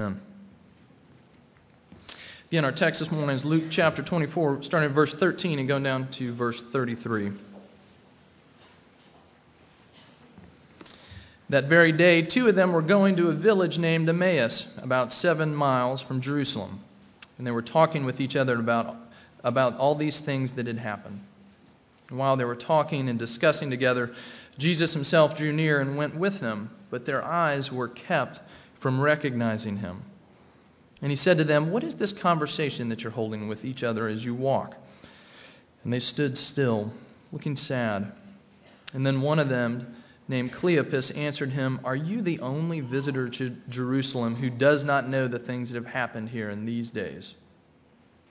Amen. Again, our text this morning is Luke chapter 24, starting at verse 13 and going down to verse 33. That very day, two of them were going to a village named Emmaus, about seven miles from Jerusalem. And they were talking with each other about, about all these things that had happened. And while they were talking and discussing together, Jesus himself drew near and went with them, but their eyes were kept from recognizing him. And he said to them, What is this conversation that you're holding with each other as you walk? And they stood still, looking sad. And then one of them, named Cleopas, answered him, Are you the only visitor to Jerusalem who does not know the things that have happened here in these days?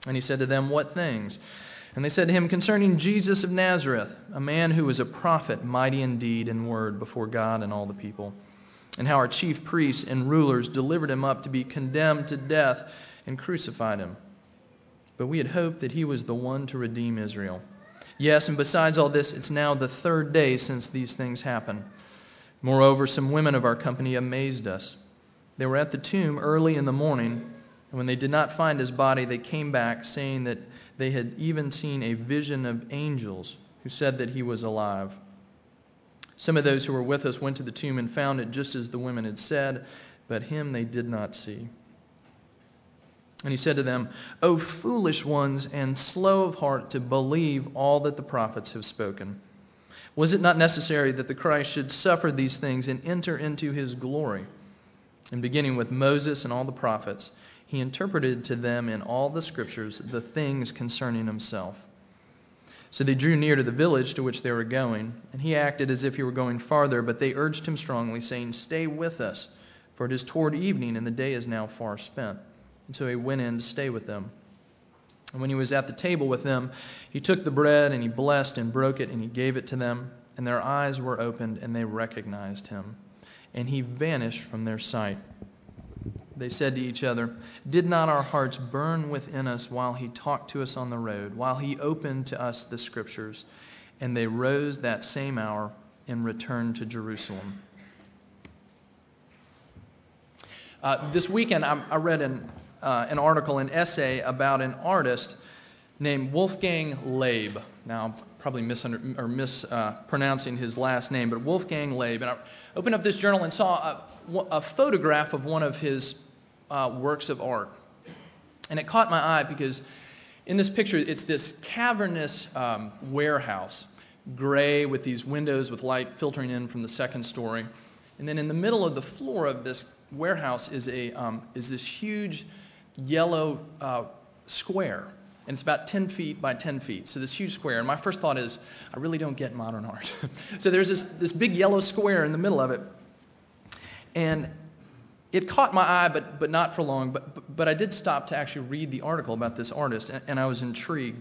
And he said to them, What things? And they said to him, Concerning Jesus of Nazareth, a man who was a prophet, mighty in deed and word before God and all the people, and how our chief priests and rulers delivered him up to be condemned to death and crucified him. But we had hoped that he was the one to redeem Israel. Yes, and besides all this, it's now the third day since these things happened. Moreover, some women of our company amazed us. They were at the tomb early in the morning, and when they did not find his body, they came back, saying that they had even seen a vision of angels who said that he was alive. Some of those who were with us went to the tomb and found it just as the women had said, but him they did not see. And he said to them, O foolish ones and slow of heart to believe all that the prophets have spoken. Was it not necessary that the Christ should suffer these things and enter into his glory? And beginning with Moses and all the prophets, he interpreted to them in all the scriptures the things concerning himself. So they drew near to the village to which they were going, and he acted as if he were going farther, but they urged him strongly, saying, Stay with us, for it is toward evening, and the day is now far spent. And so he went in to stay with them. And when he was at the table with them, he took the bread, and he blessed and broke it, and he gave it to them. And their eyes were opened, and they recognized him. And he vanished from their sight. They said to each other, Did not our hearts burn within us while he talked to us on the road, while he opened to us the scriptures? And they rose that same hour and returned to Jerusalem. Uh, this weekend, I, I read an, uh, an article, an essay about an artist named Wolfgang Laib. Now, I'm probably misunder- or mispronouncing uh, his last name, but Wolfgang Laib. And I opened up this journal and saw a, a photograph of one of his uh, works of art. And it caught my eye because in this picture, it's this cavernous um, warehouse, gray with these windows with light filtering in from the second story. And then in the middle of the floor of this warehouse is, a, um, is this huge yellow uh, square. And it's about 10 feet by 10 feet, so this huge square. And my first thought is, I really don't get modern art. so there's this, this big yellow square in the middle of it. And it caught my eye, but, but not for long. But, but, I did stop to actually read the article about this artist, and, and I was intrigued.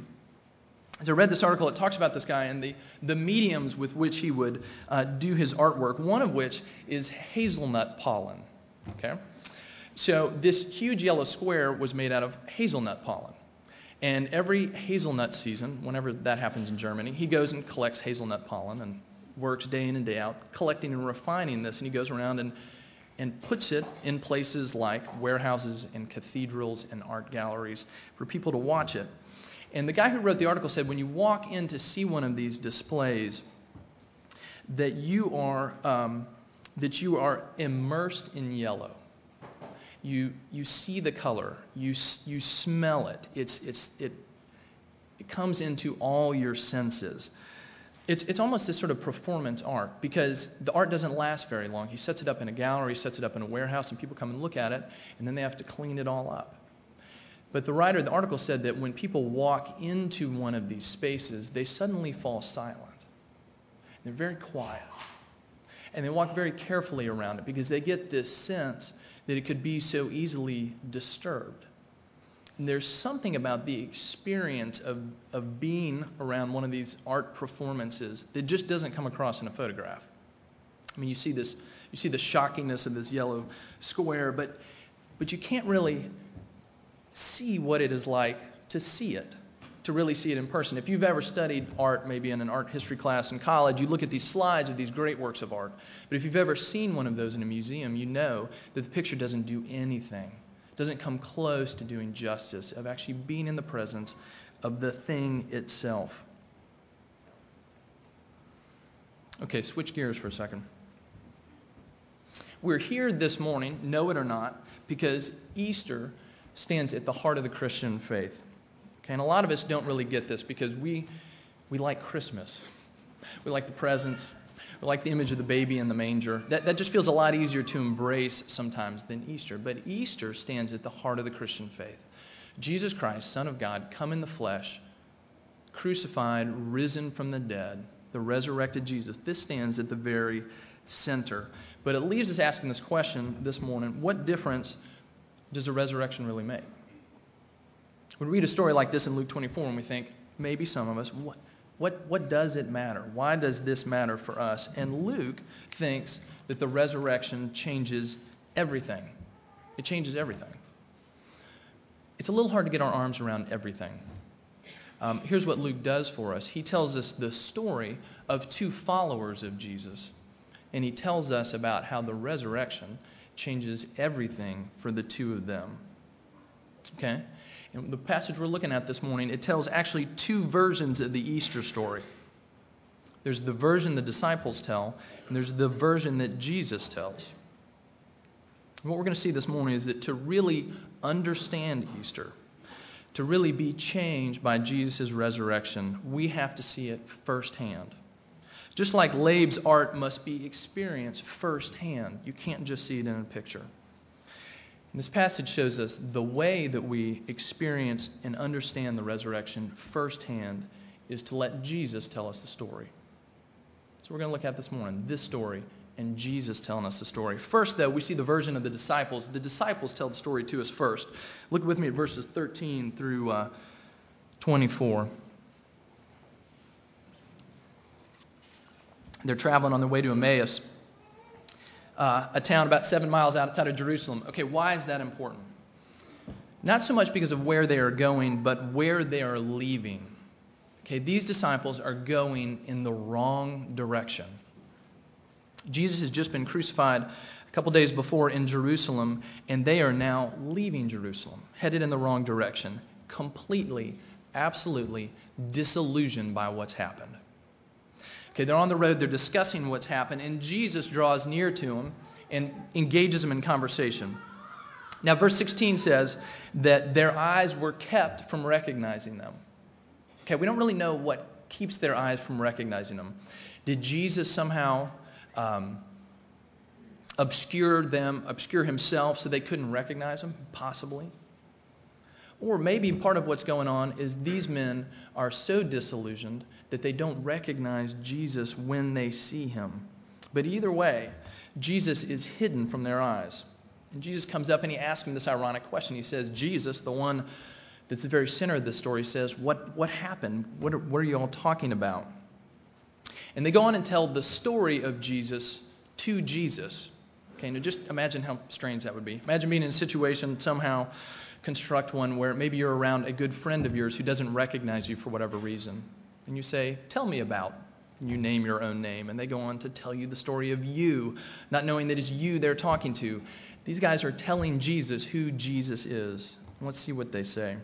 As I read this article, it talks about this guy and the, the mediums with which he would uh, do his artwork, one of which is hazelnut pollen. Okay? So this huge yellow square was made out of hazelnut pollen. And every hazelnut season, whenever that happens in Germany, he goes and collects hazelnut pollen and works day in and day out collecting and refining this. And he goes around and and puts it in places like warehouses and cathedrals and art galleries for people to watch it. And the guy who wrote the article said when you walk in to see one of these displays, that you are um, that you are immersed in yellow. You you see the color, you you smell it. It's it's it it comes into all your senses it's, it's almost this sort of performance art because the art doesn't last very long. He sets it up in a gallery, sets it up in a warehouse, and people come and look at it, and then they have to clean it all up. But the writer of the article said that when people walk into one of these spaces, they suddenly fall silent. They're very quiet. And they walk very carefully around it because they get this sense that it could be so easily disturbed. And there's something about the experience of, of being around one of these art performances that just doesn't come across in a photograph. I mean, you see this, you see the shockingness of this yellow square, but, but you can't really see what it is like to see it. To really see it in person. If you've ever studied art, maybe in an art history class in college, you look at these slides of these great works of art. But if you've ever seen one of those in a museum, you know that the picture doesn't do anything, doesn't come close to doing justice of actually being in the presence of the thing itself. Okay, switch gears for a second. We're here this morning, know it or not, because Easter stands at the heart of the Christian faith. Okay, and a lot of us don't really get this because we, we like Christmas. We like the presents. We like the image of the baby in the manger. That, that just feels a lot easier to embrace sometimes than Easter. But Easter stands at the heart of the Christian faith. Jesus Christ, Son of God, come in the flesh, crucified, risen from the dead, the resurrected Jesus. This stands at the very center. But it leaves us asking this question this morning what difference does the resurrection really make? We read a story like this in Luke 24 and we think, maybe some of us, what, what, what does it matter? Why does this matter for us? And Luke thinks that the resurrection changes everything. It changes everything. It's a little hard to get our arms around everything. Um, here's what Luke does for us he tells us the story of two followers of Jesus, and he tells us about how the resurrection changes everything for the two of them. Okay? And the passage we're looking at this morning, it tells actually two versions of the Easter story. There's the version the disciples tell, and there's the version that Jesus tells. And what we're going to see this morning is that to really understand Easter, to really be changed by Jesus' resurrection, we have to see it firsthand. Just like Laib's art must be experienced firsthand, you can't just see it in a picture. This passage shows us the way that we experience and understand the resurrection firsthand is to let Jesus tell us the story. So we're going to look at this morning this story and Jesus telling us the story. First, though, we see the version of the disciples. The disciples tell the story to us first. Look with me at verses 13 through uh, 24. They're traveling on their way to Emmaus, uh, a town about seven miles outside of Jerusalem. Okay, why is that important? Not so much because of where they are going, but where they are leaving. Okay, these disciples are going in the wrong direction. Jesus has just been crucified a couple days before in Jerusalem, and they are now leaving Jerusalem, headed in the wrong direction, completely, absolutely disillusioned by what's happened. Okay, they're on the road, they're discussing what's happened, and Jesus draws near to them and engages them in conversation. Now, verse 16 says that their eyes were kept from recognizing them. Okay, we don't really know what keeps their eyes from recognizing them. Did Jesus somehow um, obscure them, obscure himself so they couldn't recognize him? Possibly. Or maybe part of what's going on is these men are so disillusioned that they don't recognize Jesus when they see him. But either way, Jesus is hidden from their eyes. And Jesus comes up and he asks him this ironic question. He says, Jesus, the one that's the very center of the story, says, What, what happened? What are, what are you all talking about? And they go on and tell the story of Jesus to Jesus. Okay, now just imagine how strange that would be. Imagine being in a situation, somehow construct one where maybe you're around a good friend of yours who doesn't recognize you for whatever reason. And you say, Tell me about. And you name your own name. And they go on to tell you the story of you, not knowing that it's you they're talking to. These guys are telling Jesus who Jesus is. Let's see what they say.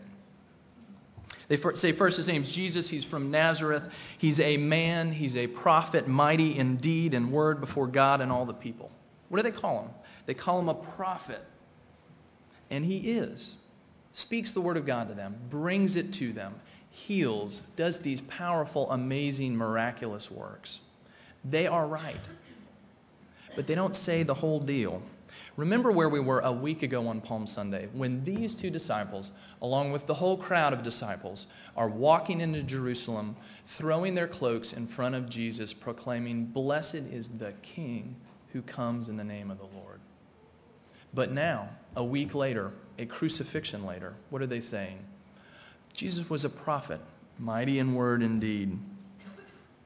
They say first his name's Jesus. He's from Nazareth. He's a man. He's a prophet, mighty in deed and word before God and all the people. What do they call him? They call him a prophet. And he is. Speaks the word of God to them, brings it to them, heals, does these powerful, amazing, miraculous works. They are right. But they don't say the whole deal. Remember where we were a week ago on Palm Sunday when these two disciples, along with the whole crowd of disciples, are walking into Jerusalem, throwing their cloaks in front of Jesus, proclaiming, Blessed is the King who comes in the name of the Lord. But now, a week later, a crucifixion later, what are they saying? Jesus was a prophet, mighty in word and deed.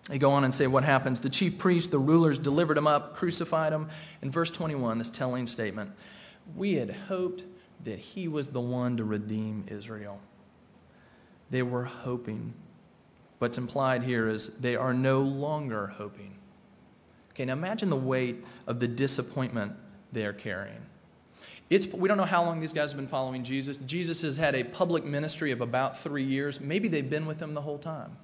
They go on and say what happens. The chief priests, the rulers, delivered him up, crucified him. In verse 21, this telling statement We had hoped that he was the one to redeem Israel. They were hoping. What's implied here is they are no longer hoping. Okay, now imagine the weight of the disappointment they are carrying. It's, we don't know how long these guys have been following Jesus. Jesus has had a public ministry of about three years. Maybe they've been with him the whole time.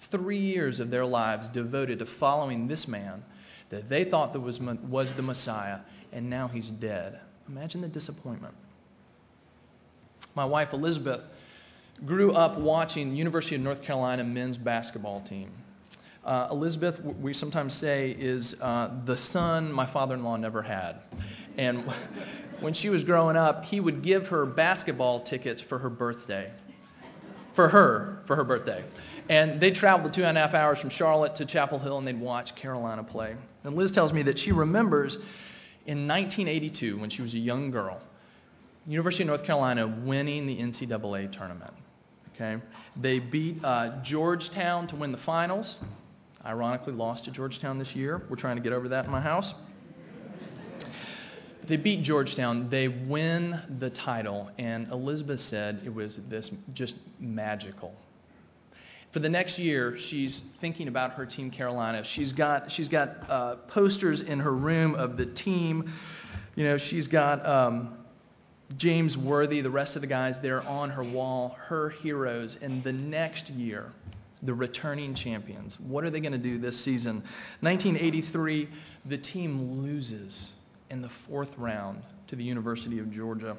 Three years of their lives devoted to following this man that they thought that was, was the Messiah, and now he's dead. Imagine the disappointment. My wife, Elizabeth, grew up watching University of North Carolina men's basketball team. Uh, Elizabeth, we sometimes say, is uh, the son my father in law never had. And when she was growing up, he would give her basketball tickets for her birthday. For her, for her birthday. And they traveled two and a half hours from Charlotte to Chapel Hill and they'd watch Carolina play. And Liz tells me that she remembers in 1982, when she was a young girl, University of North Carolina winning the NCAA tournament. Okay, they beat uh, Georgetown to win the finals. Ironically, lost to Georgetown this year. We're trying to get over that in my house. They beat Georgetown. They win the title, and Elizabeth said it was this just magical. For the next year, she's thinking about her team, Carolina. She's got she's got uh, posters in her room of the team. You know, she's got um, James Worthy, the rest of the guys there on her wall, her heroes. And the next year, the returning champions. What are they going to do this season? 1983, the team loses in the fourth round to the University of Georgia.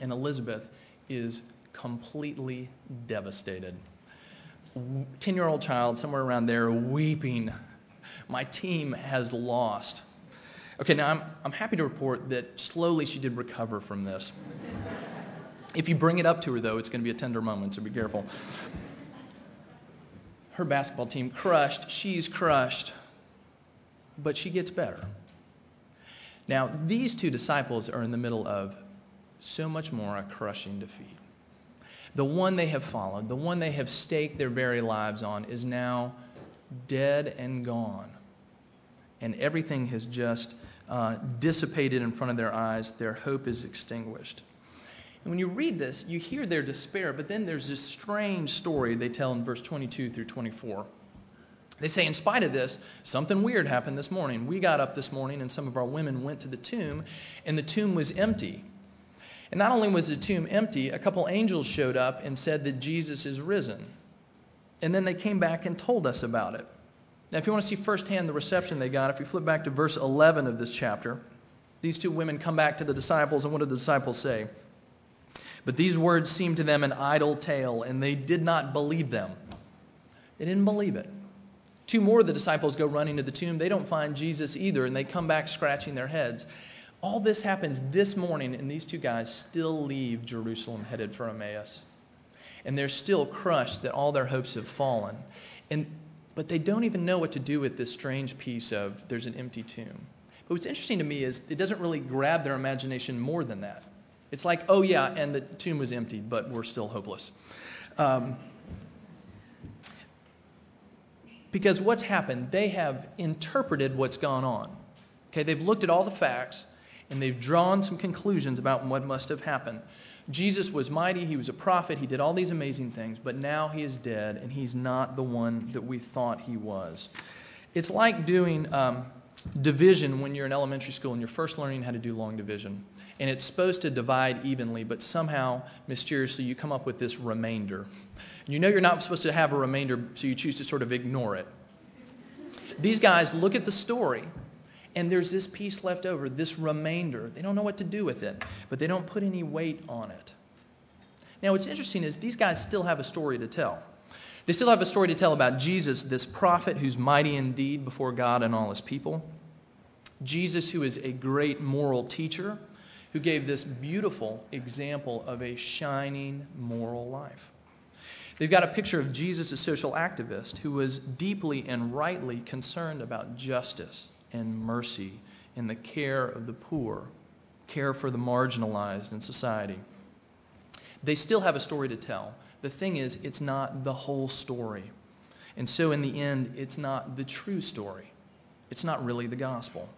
And Elizabeth is completely devastated. 10 year old child, somewhere around there, weeping. My team has lost. Okay, now I'm, I'm happy to report that slowly she did recover from this. if you bring it up to her, though, it's going to be a tender moment, so be careful. Her basketball team crushed. She's crushed. But she gets better. Now, these two disciples are in the middle of so much more a crushing defeat. The one they have followed, the one they have staked their very lives on, is now dead and gone. And everything has just uh, dissipated in front of their eyes. Their hope is extinguished. And when you read this, you hear their despair, but then there's this strange story they tell in verse 22 through 24. They say, in spite of this, something weird happened this morning. We got up this morning, and some of our women went to the tomb, and the tomb was empty. And not only was the tomb empty, a couple angels showed up and said that Jesus is risen. And then they came back and told us about it. Now, if you want to see firsthand the reception they got, if you flip back to verse 11 of this chapter, these two women come back to the disciples, and what did the disciples say? But these words seemed to them an idle tale, and they did not believe them. They didn't believe it. Two more of the disciples go running to the tomb. They don't find Jesus either, and they come back scratching their heads. All this happens this morning, and these two guys still leave Jerusalem headed for Emmaus. And they're still crushed that all their hopes have fallen. And, but they don't even know what to do with this strange piece of there's an empty tomb. But what's interesting to me is it doesn't really grab their imagination more than that. It's like, oh, yeah, and the tomb was empty, but we're still hopeless. Um, because what's happened, they have interpreted what's gone on. Okay, they've looked at all the facts and they've drawn some conclusions about what must have happened. Jesus was mighty, he was a prophet, he did all these amazing things, but now he is dead and he's not the one that we thought he was. It's like doing um, division when you're in elementary school and you're first learning how to do long division. And it's supposed to divide evenly, but somehow, mysteriously, you come up with this remainder. And You know you're not supposed to have a remainder, so you choose to sort of ignore it. These guys look at the story, and there's this piece left over, this remainder. They don't know what to do with it, but they don't put any weight on it. Now, what's interesting is these guys still have a story to tell. They still have a story to tell about Jesus, this prophet who's mighty indeed before God and all his people. Jesus, who is a great moral teacher, who gave this beautiful example of a shining moral life. They've got a picture of Jesus, a social activist, who was deeply and rightly concerned about justice and mercy and the care of the poor, care for the marginalized in society. They still have a story to tell. The thing is, it's not the whole story. And so, in the end, it's not the true story. It's not really the gospel.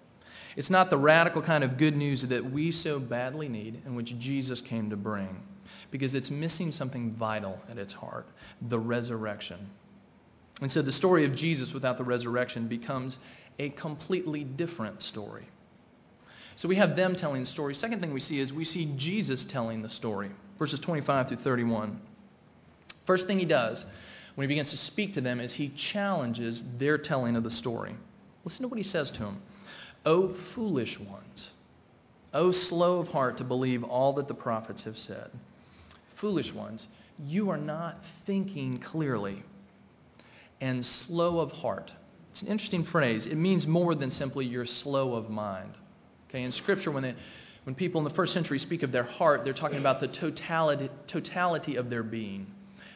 It's not the radical kind of good news that we so badly need and which Jesus came to bring, because it's missing something vital at its heart the resurrection. And so the story of Jesus without the resurrection becomes a completely different story. So we have them telling the story. Second thing we see is we see Jesus telling the story, verses 25 through 31. First thing he does when he begins to speak to them is he challenges their telling of the story. Listen to what he says to them O foolish ones, O slow of heart to believe all that the prophets have said. Foolish ones, you are not thinking clearly, and slow of heart. It's an interesting phrase. It means more than simply you're slow of mind. Okay, in Scripture, when, they, when people in the first century speak of their heart, they're talking about the totality, totality of their being.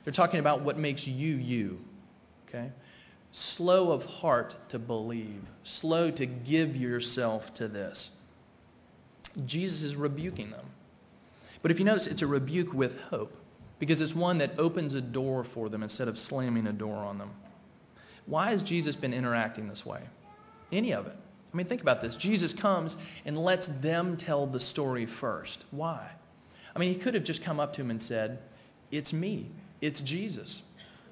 They're talking about what makes you you. Okay? Slow of heart to believe, slow to give yourself to this. Jesus is rebuking them. But if you notice, it's a rebuke with hope because it's one that opens a door for them instead of slamming a door on them. Why has Jesus been interacting this way? Any of it. I mean, think about this. Jesus comes and lets them tell the story first. Why? I mean, he could have just come up to him and said, It's me, it's Jesus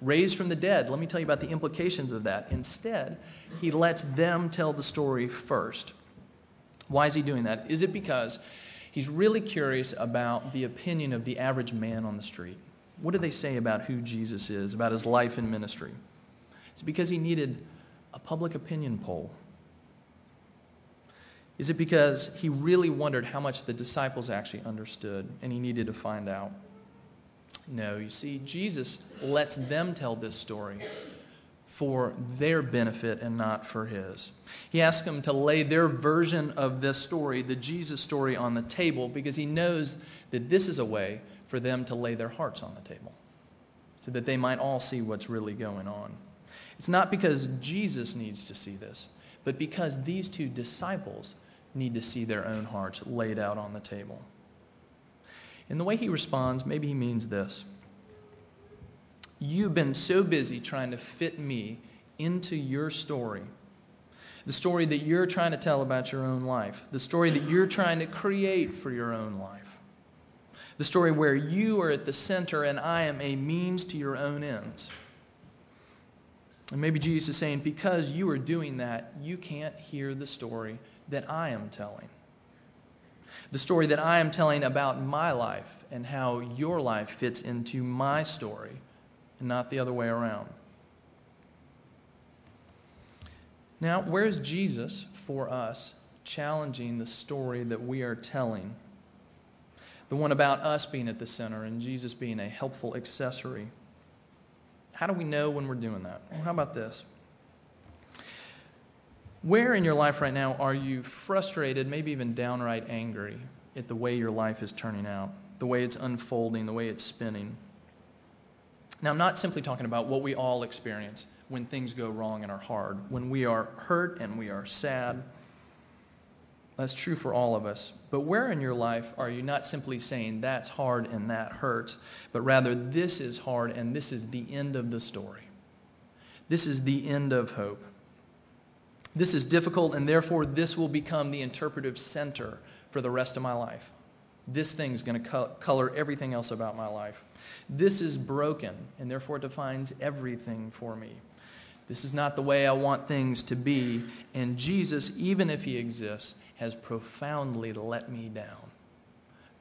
raised from the dead. Let me tell you about the implications of that. Instead, he lets them tell the story first. Why is he doing that? Is it because he's really curious about the opinion of the average man on the street? What do they say about who Jesus is, about his life and ministry? It's because he needed a public opinion poll. Is it because he really wondered how much the disciples actually understood and he needed to find out? No, you see, Jesus lets them tell this story for their benefit and not for his. He asks them to lay their version of this story, the Jesus story, on the table because he knows that this is a way for them to lay their hearts on the table so that they might all see what's really going on. It's not because Jesus needs to see this, but because these two disciples need to see their own hearts laid out on the table. And the way he responds, maybe he means this. You've been so busy trying to fit me into your story, the story that you're trying to tell about your own life, the story that you're trying to create for your own life, the story where you are at the center and I am a means to your own ends. And maybe Jesus is saying, because you are doing that, you can't hear the story that I am telling the story that I am telling about my life and how your life fits into my story and not the other way around. Now, where's Jesus for us challenging the story that we are telling? The one about us being at the center and Jesus being a helpful accessory. How do we know when we're doing that? Well, how about this? Where in your life right now are you frustrated, maybe even downright angry at the way your life is turning out, the way it's unfolding, the way it's spinning? Now, I'm not simply talking about what we all experience when things go wrong and are hard, when we are hurt and we are sad. That's true for all of us. But where in your life are you not simply saying that's hard and that hurts, but rather this is hard and this is the end of the story? This is the end of hope. This is difficult, and therefore, this will become the interpretive center for the rest of my life. This thing's going to co- color everything else about my life. This is broken, and therefore it defines everything for me. This is not the way I want things to be, and Jesus, even if he exists, has profoundly let me down.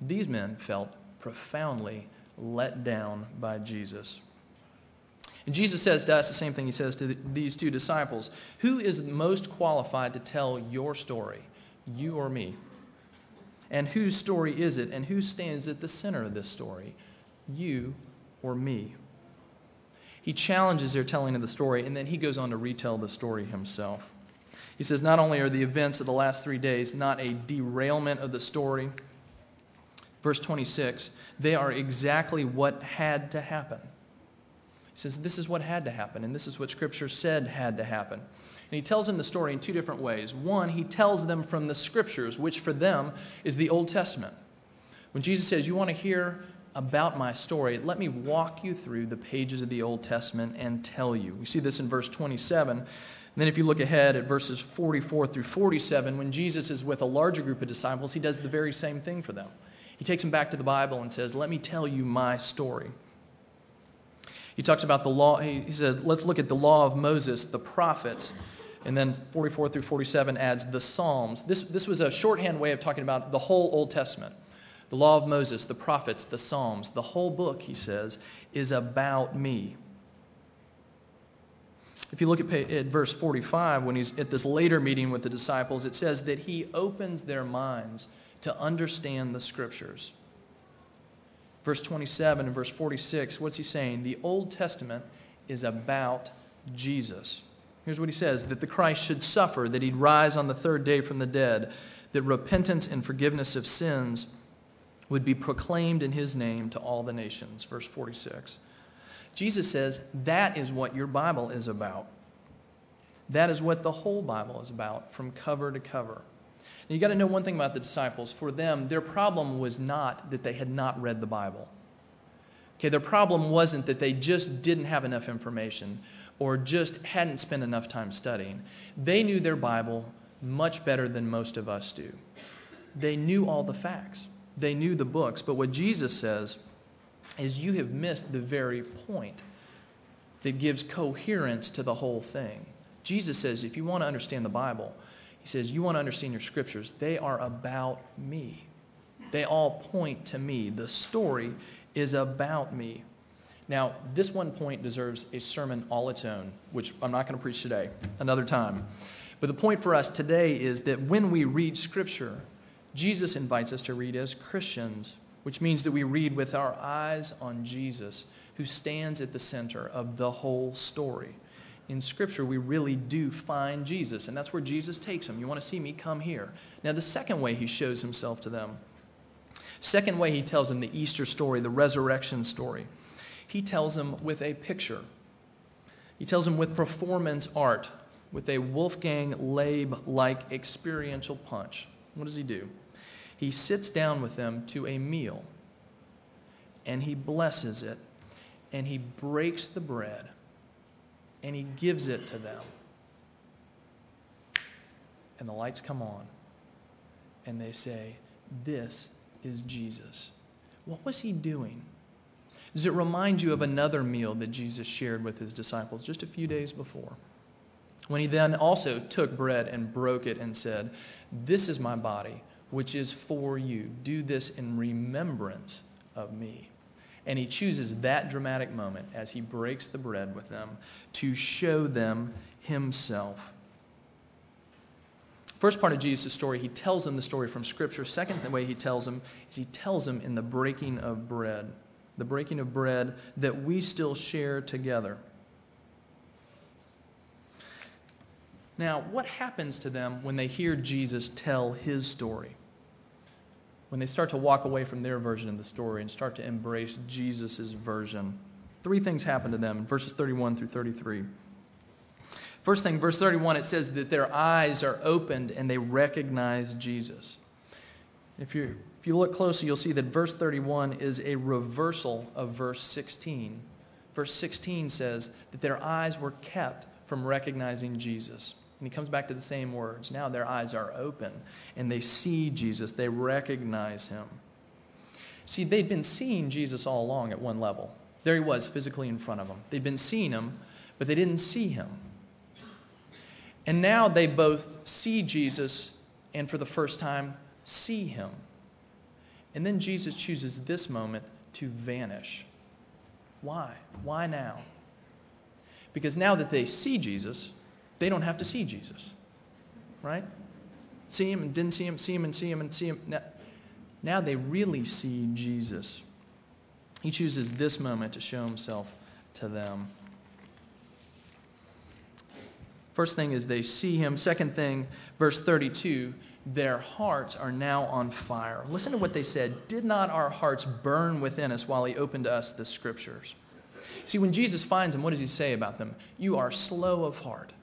These men felt profoundly let down by Jesus. And Jesus says to us the same thing he says to these two disciples Who is most qualified to tell your story, you or me? And whose story is it, and who stands at the center of this story, you or me? He challenges their telling of the story, and then he goes on to retell the story himself. He says, Not only are the events of the last three days not a derailment of the story, verse 26, they are exactly what had to happen. He says, This is what had to happen, and this is what Scripture said had to happen. And he tells them the story in two different ways. One, he tells them from the Scriptures, which for them is the Old Testament. When Jesus says, You want to hear about my story, let me walk you through the pages of the Old Testament and tell you. We see this in verse 27. And then if you look ahead at verses 44 through 47, when Jesus is with a larger group of disciples, he does the very same thing for them. He takes them back to the Bible and says, Let me tell you my story. He talks about the law. He says, Let's look at the law of Moses, the prophets. And then 44 through 47 adds the Psalms. This, this was a shorthand way of talking about the whole Old Testament. The law of Moses, the prophets, the Psalms. The whole book, he says, is about me. If you look at, at verse 45, when he's at this later meeting with the disciples, it says that he opens their minds to understand the scriptures. Verse 27 and verse 46, what's he saying? The Old Testament is about Jesus. Here's what he says that the Christ should suffer, that he'd rise on the third day from the dead, that repentance and forgiveness of sins would be proclaimed in his name to all the nations. Verse 46. Jesus says that is what your Bible is about. That is what the whole Bible is about, from cover to cover. Now, you got to know one thing about the disciples. For them, their problem was not that they had not read the Bible. Okay, their problem wasn't that they just didn't have enough information or just hadn't spent enough time studying. They knew their Bible much better than most of us do. They knew all the facts, they knew the books. But what Jesus says is you have missed the very point that gives coherence to the whole thing. Jesus says, if you want to understand the Bible, he says, you want to understand your scriptures, they are about me. They all point to me. The story is about me. Now, this one point deserves a sermon all its own, which I'm not going to preach today, another time. But the point for us today is that when we read Scripture, Jesus invites us to read as Christians which means that we read with our eyes on Jesus, who stands at the center of the whole story. In Scripture, we really do find Jesus, and that's where Jesus takes them. You want to see me? Come here. Now, the second way he shows himself to them, second way he tells them the Easter story, the resurrection story, he tells them with a picture. He tells them with performance art, with a Wolfgang Laib like experiential punch. What does he do? he sits down with them to a meal and he blesses it and he breaks the bread and he gives it to them. And the lights come on and they say, This is Jesus. What was he doing? Does it remind you of another meal that Jesus shared with his disciples just a few days before? When he then also took bread and broke it and said, This is my body which is for you. Do this in remembrance of me. And he chooses that dramatic moment as he breaks the bread with them to show them himself. First part of Jesus' story, he tells them the story from Scripture. Second way he tells them is he tells them in the breaking of bread, the breaking of bread that we still share together. Now, what happens to them when they hear Jesus tell his story? When they start to walk away from their version of the story and start to embrace Jesus' version. Three things happen to them in verses 31 through 33. First thing, verse 31, it says that their eyes are opened and they recognize Jesus. If you, if you look closely, you'll see that verse 31 is a reversal of verse 16. Verse 16 says that their eyes were kept from recognizing Jesus. And he comes back to the same words. Now their eyes are open and they see Jesus, they recognize him. See, they'd been seeing Jesus all along at one level. There he was, physically in front of them. They'd been seeing him, but they didn't see him. And now they both see Jesus and for the first time see him. And then Jesus chooses this moment to vanish. Why? Why now? Because now that they see Jesus, they don't have to see Jesus. Right? See him and didn't see him, see him and see him and see him. Now, now they really see Jesus. He chooses this moment to show himself to them. First thing is they see him. Second thing, verse 32, their hearts are now on fire. Listen to what they said. Did not our hearts burn within us while he opened to us the scriptures? See, when Jesus finds them, what does he say about them? You are slow of heart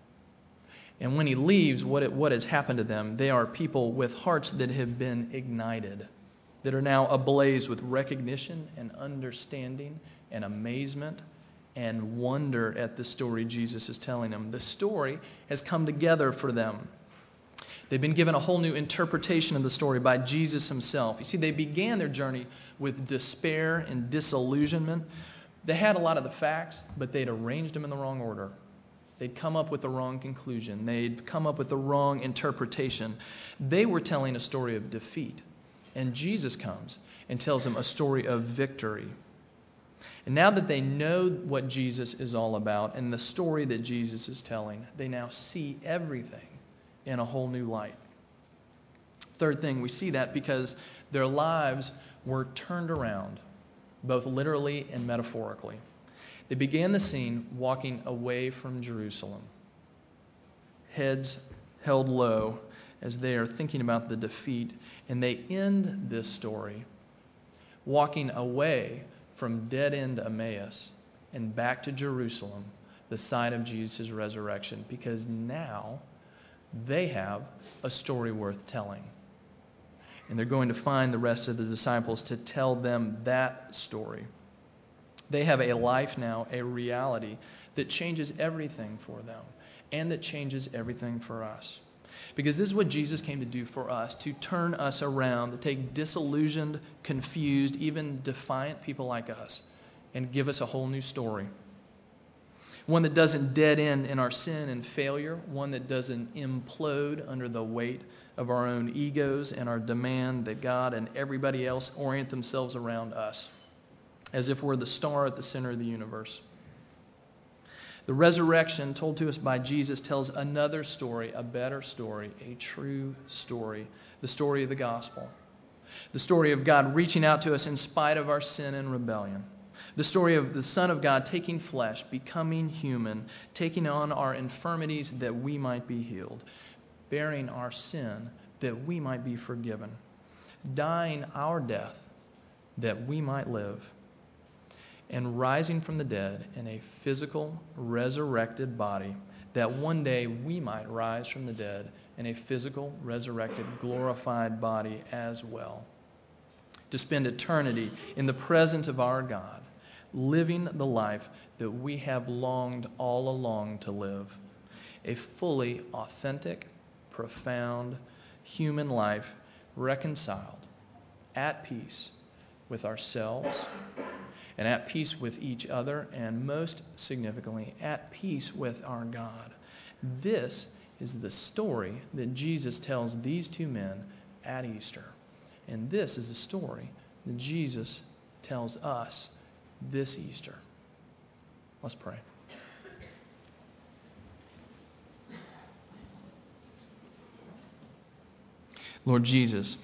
and when he leaves, what, it, what has happened to them? They are people with hearts that have been ignited, that are now ablaze with recognition and understanding and amazement and wonder at the story Jesus is telling them. The story has come together for them. They've been given a whole new interpretation of the story by Jesus himself. You see, they began their journey with despair and disillusionment. They had a lot of the facts, but they'd arranged them in the wrong order. They'd come up with the wrong conclusion. They'd come up with the wrong interpretation. They were telling a story of defeat. And Jesus comes and tells them a story of victory. And now that they know what Jesus is all about and the story that Jesus is telling, they now see everything in a whole new light. Third thing, we see that because their lives were turned around, both literally and metaphorically. They began the scene walking away from Jerusalem, heads held low as they are thinking about the defeat, and they end this story walking away from dead end Emmaus and back to Jerusalem, the site of Jesus' resurrection, because now they have a story worth telling. And they're going to find the rest of the disciples to tell them that story. They have a life now, a reality that changes everything for them and that changes everything for us. Because this is what Jesus came to do for us to turn us around, to take disillusioned, confused, even defiant people like us and give us a whole new story one that doesn't dead end in our sin and failure, one that doesn't implode under the weight of our own egos and our demand that God and everybody else orient themselves around us, as if we're the star at the center of the universe. The resurrection told to us by Jesus tells another story, a better story, a true story, the story of the gospel. The story of God reaching out to us in spite of our sin and rebellion the story of the Son of God taking flesh, becoming human, taking on our infirmities that we might be healed, bearing our sin that we might be forgiven, dying our death that we might live, and rising from the dead in a physical, resurrected body that one day we might rise from the dead in a physical, resurrected, glorified body as well. To spend eternity in the presence of our God living the life that we have longed all along to live a fully authentic, profound human life reconciled, at peace with ourselves, and at peace with each other, and most significantly, at peace with our God. This is the story that Jesus tells these two men at Easter. And this is the story that Jesus tells us this Easter. Let's pray. Lord Jesus,